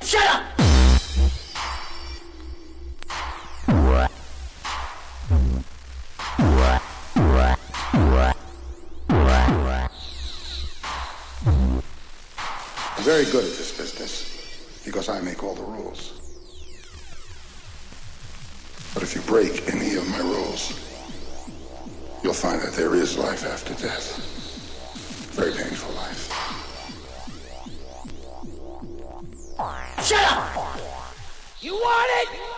Shut up! Very good at this business because I make all the rules. But if you break any of my rules, you'll find that there is life after death. Want it?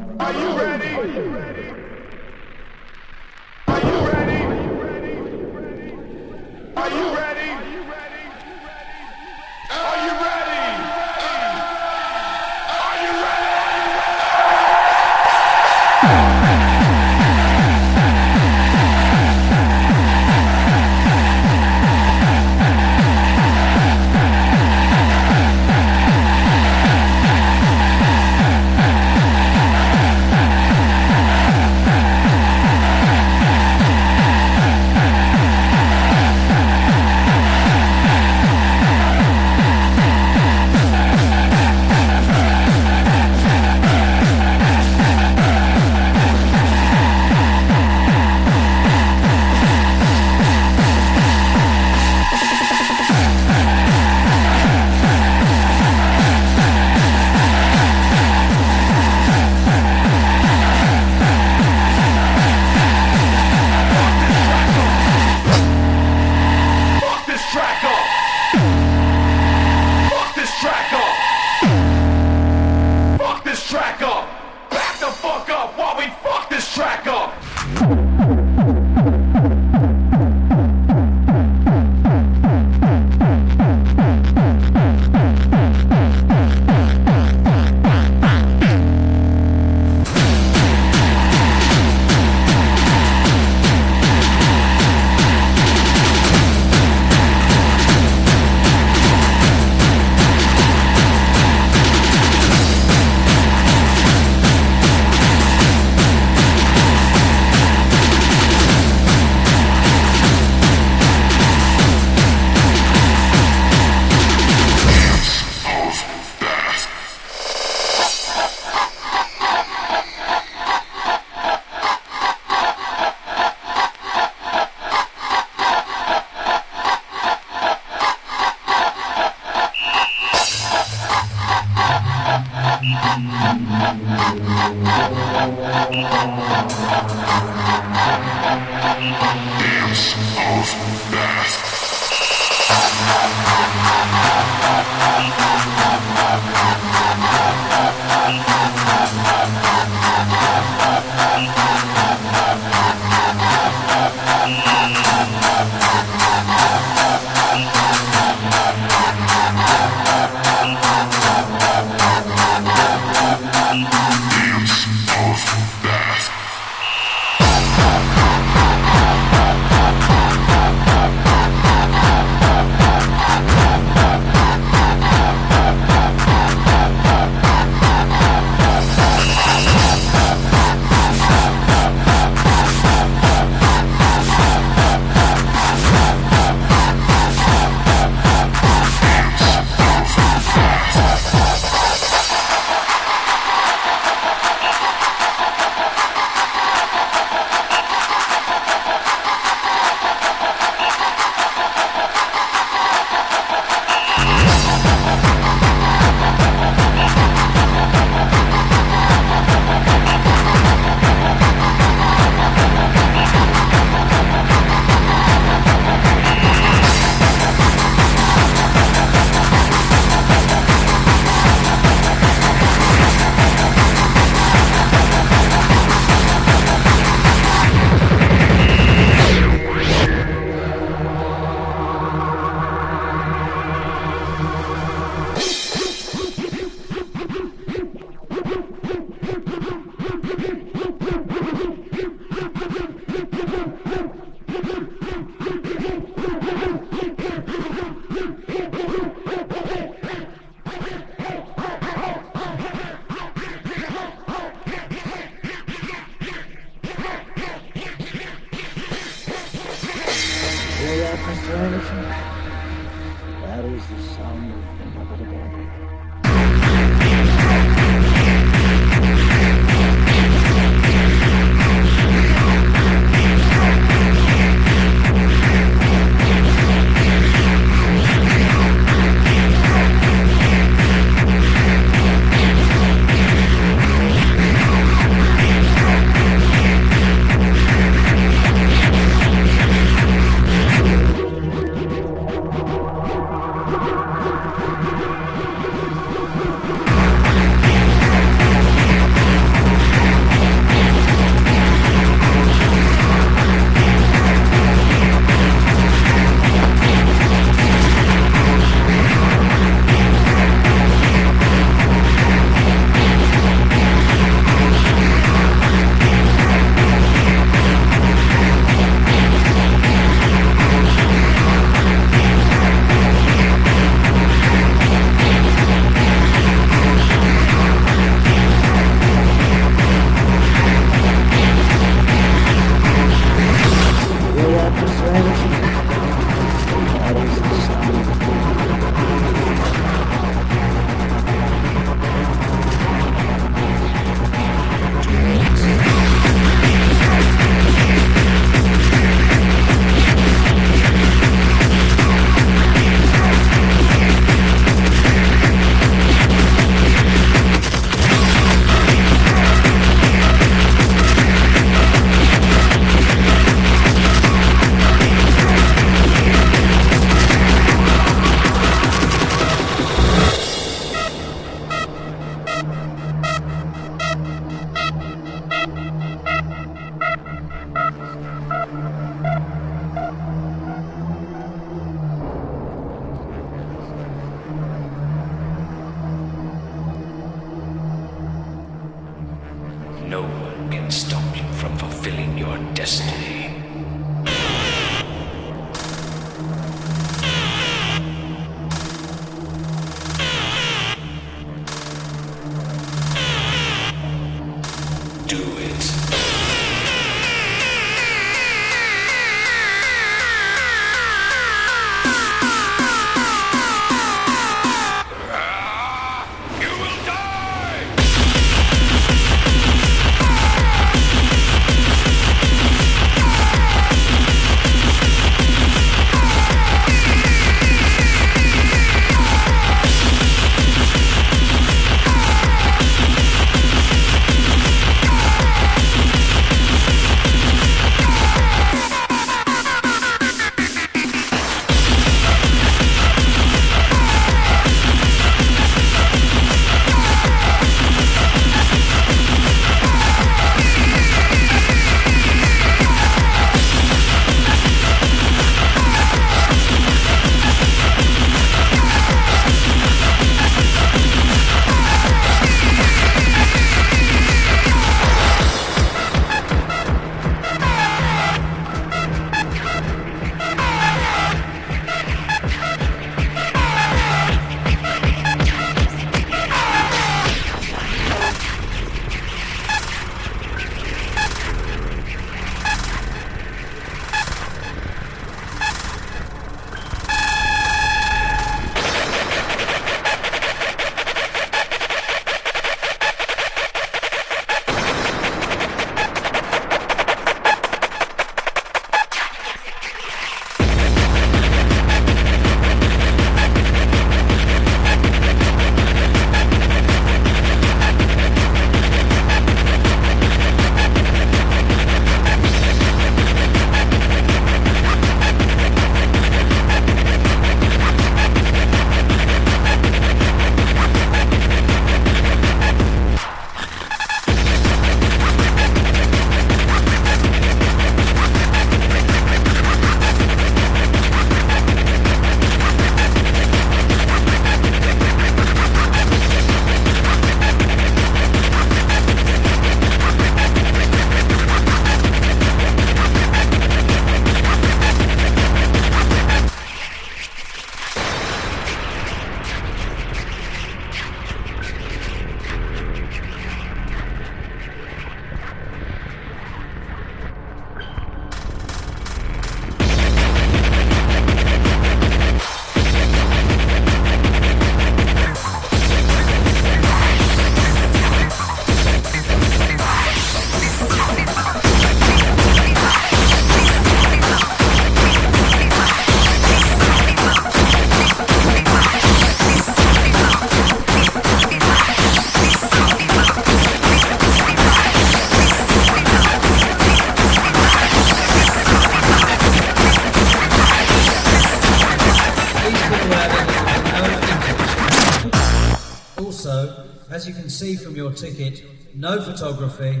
As you can see from your ticket, no photography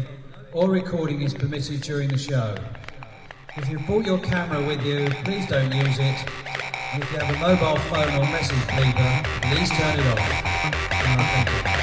or recording is permitted during the show. If you've brought your camera with you, please don't use it. And if you have a mobile phone or message beeper, please turn it off.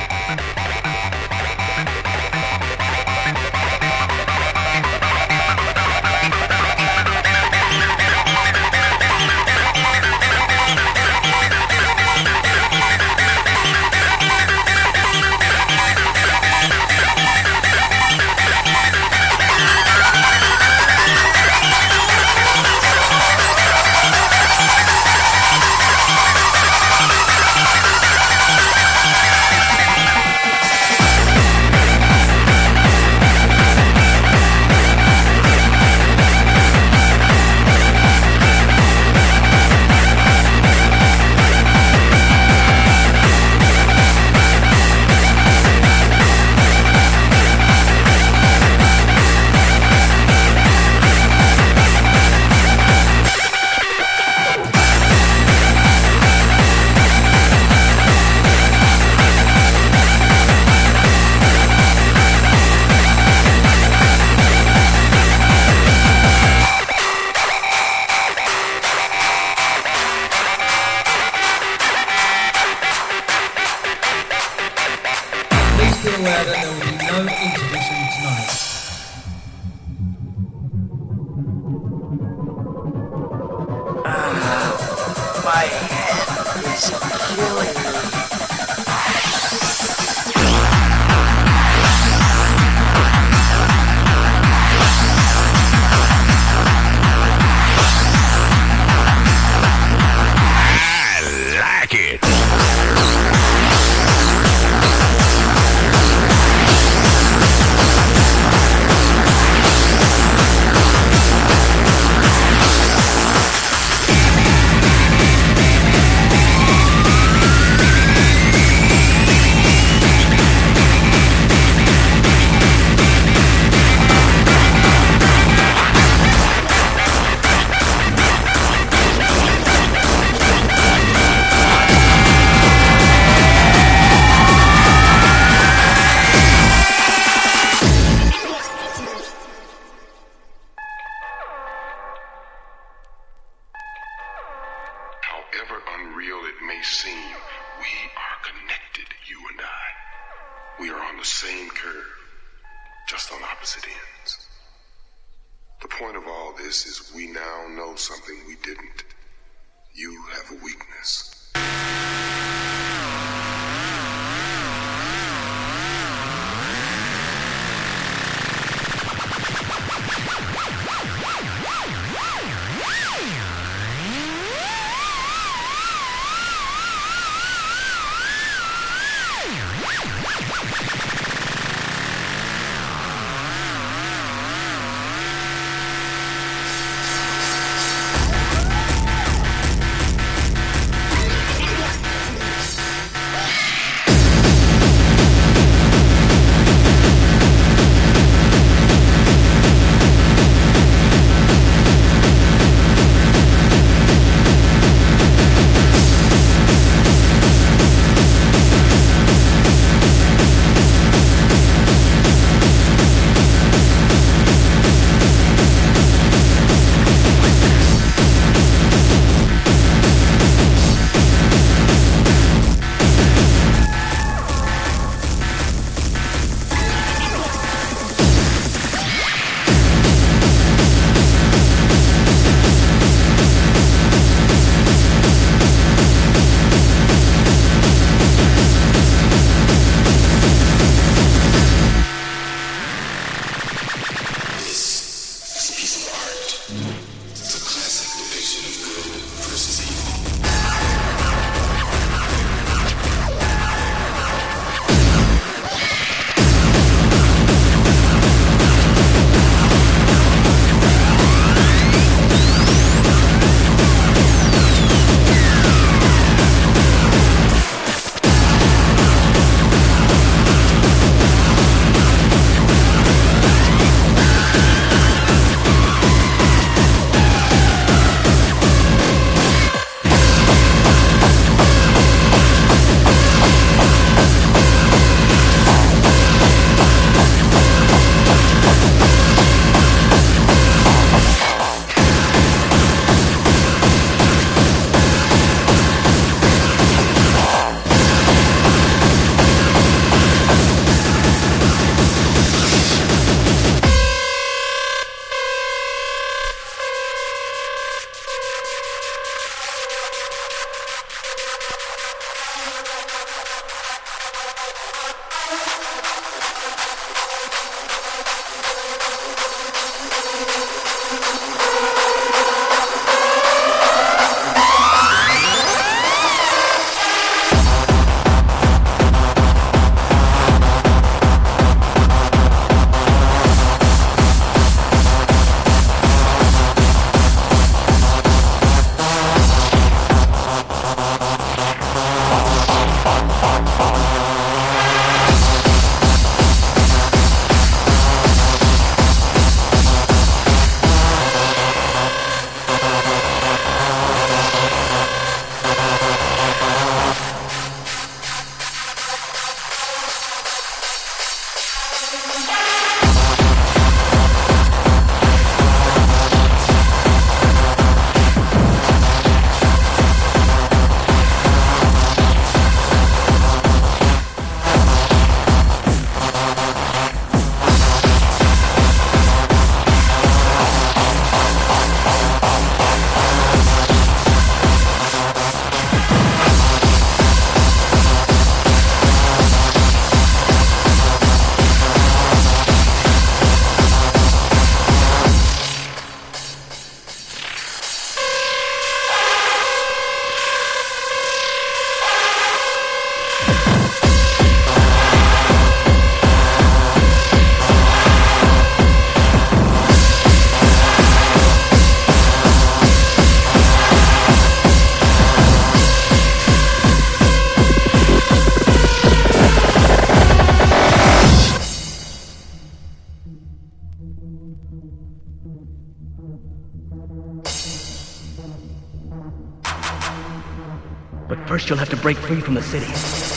You'll have to break free from the city.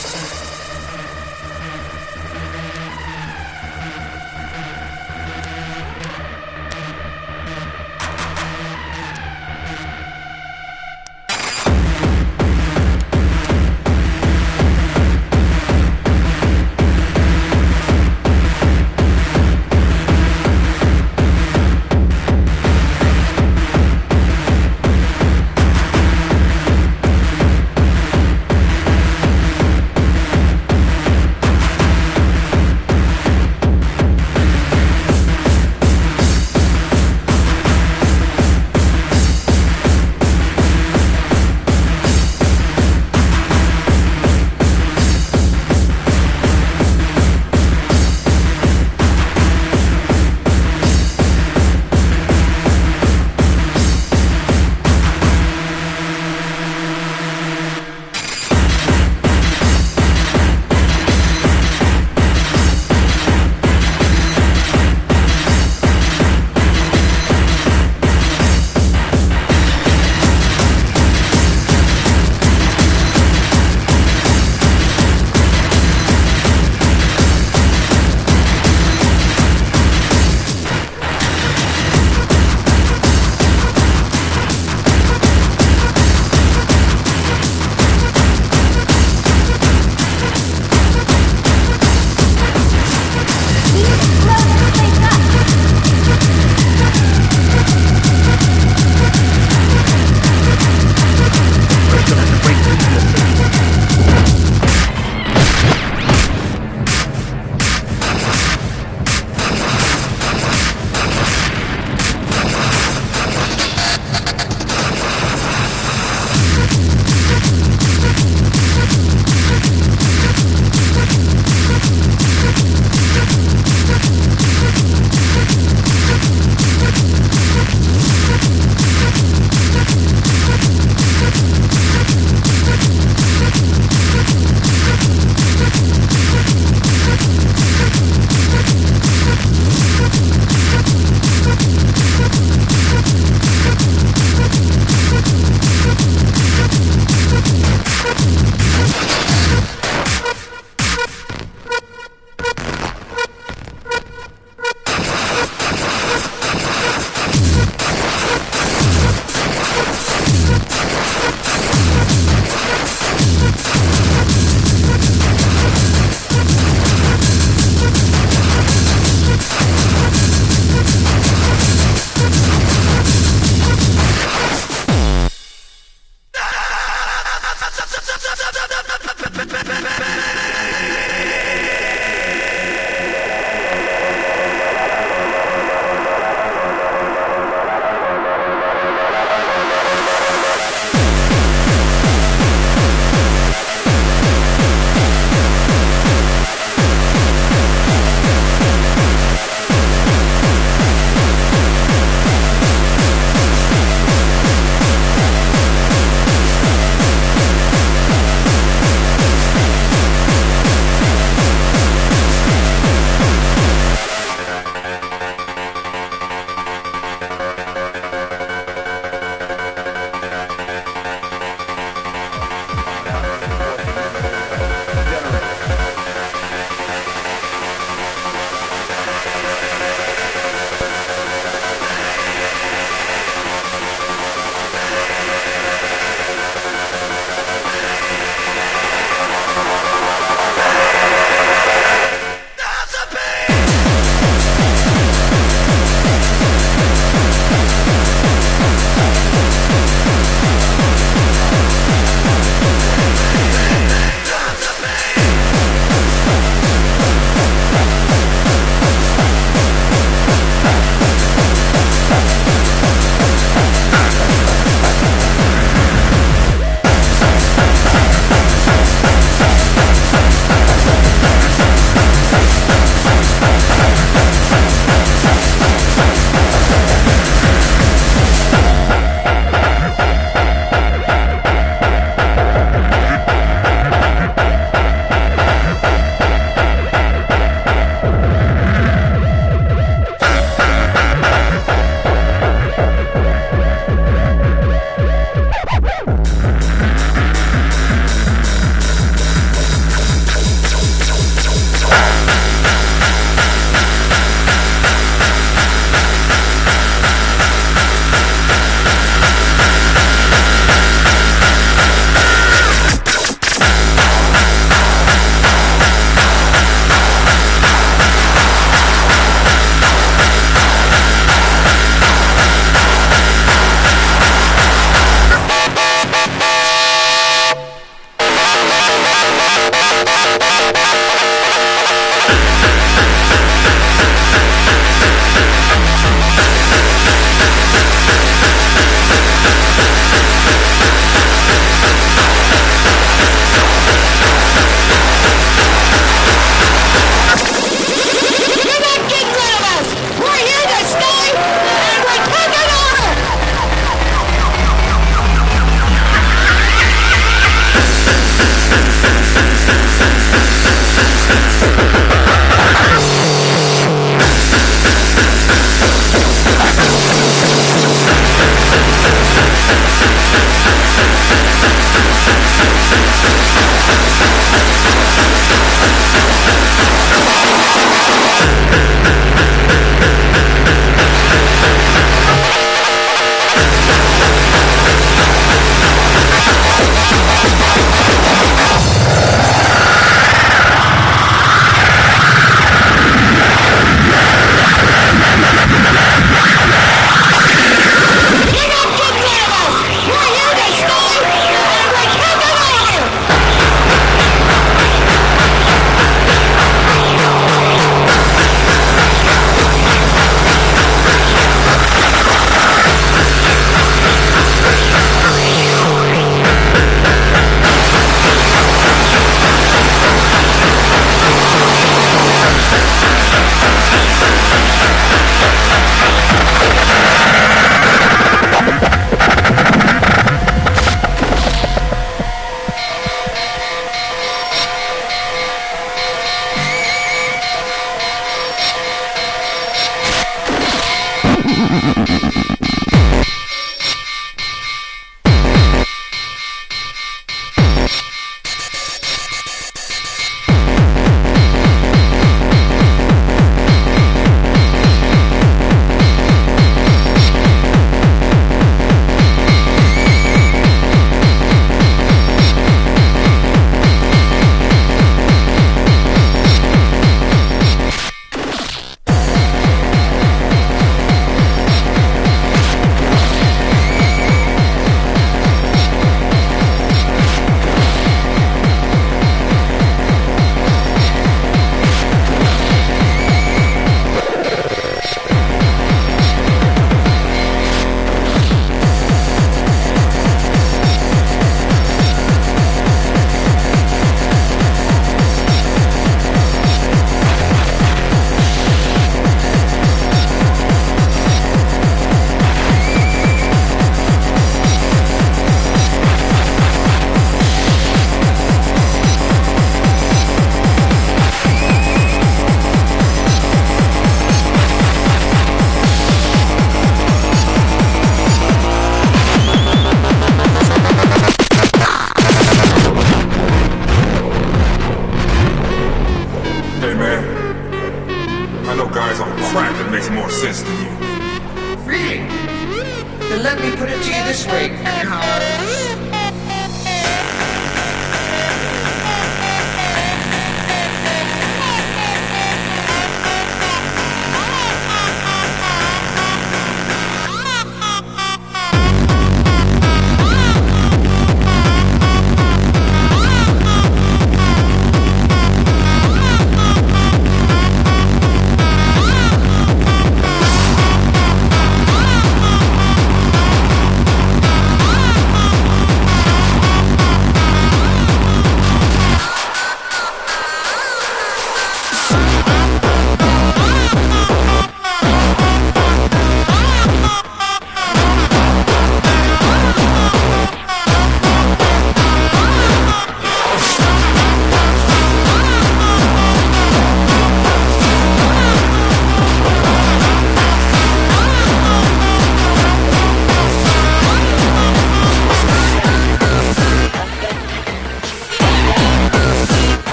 Then let me put it to you this way.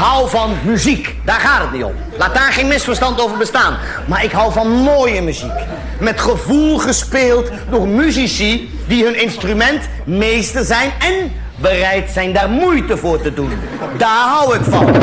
hou van muziek. Daar gaat het niet om. Laat daar geen misverstand over bestaan. Maar ik hou van mooie muziek. Met gevoel gespeeld door muzici die hun instrument meester zijn en bereid zijn daar moeite voor te doen. Daar hou ik van.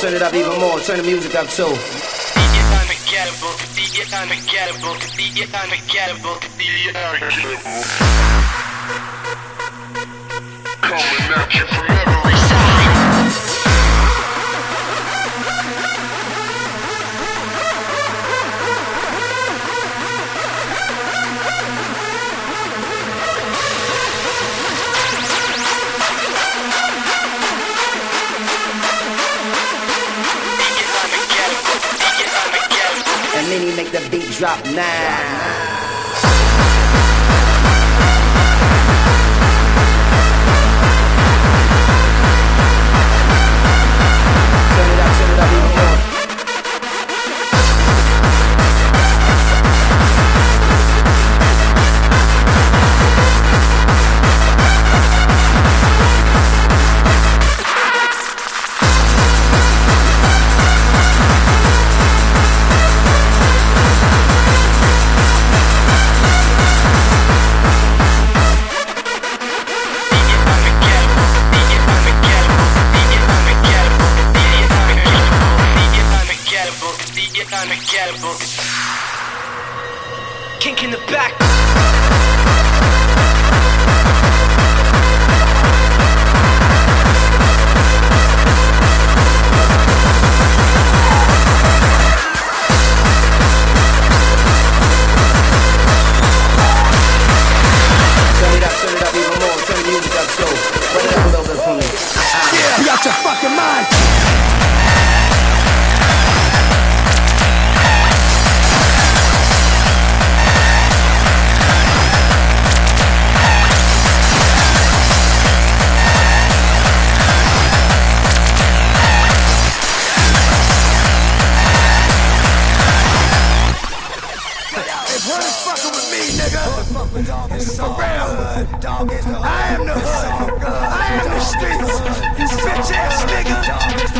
turn it up even more, turn the music up too. Unforgettable, unforgettable, unforgettable, unforgettable. Coming at you from every mini make the beat drop now. back people around. I am the hood. I am the streets. You bitch ass nigga.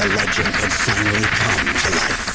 The legend had finally come to life.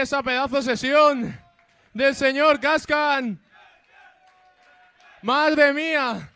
Esa pedazo sesión del señor Cascan. Madre mía.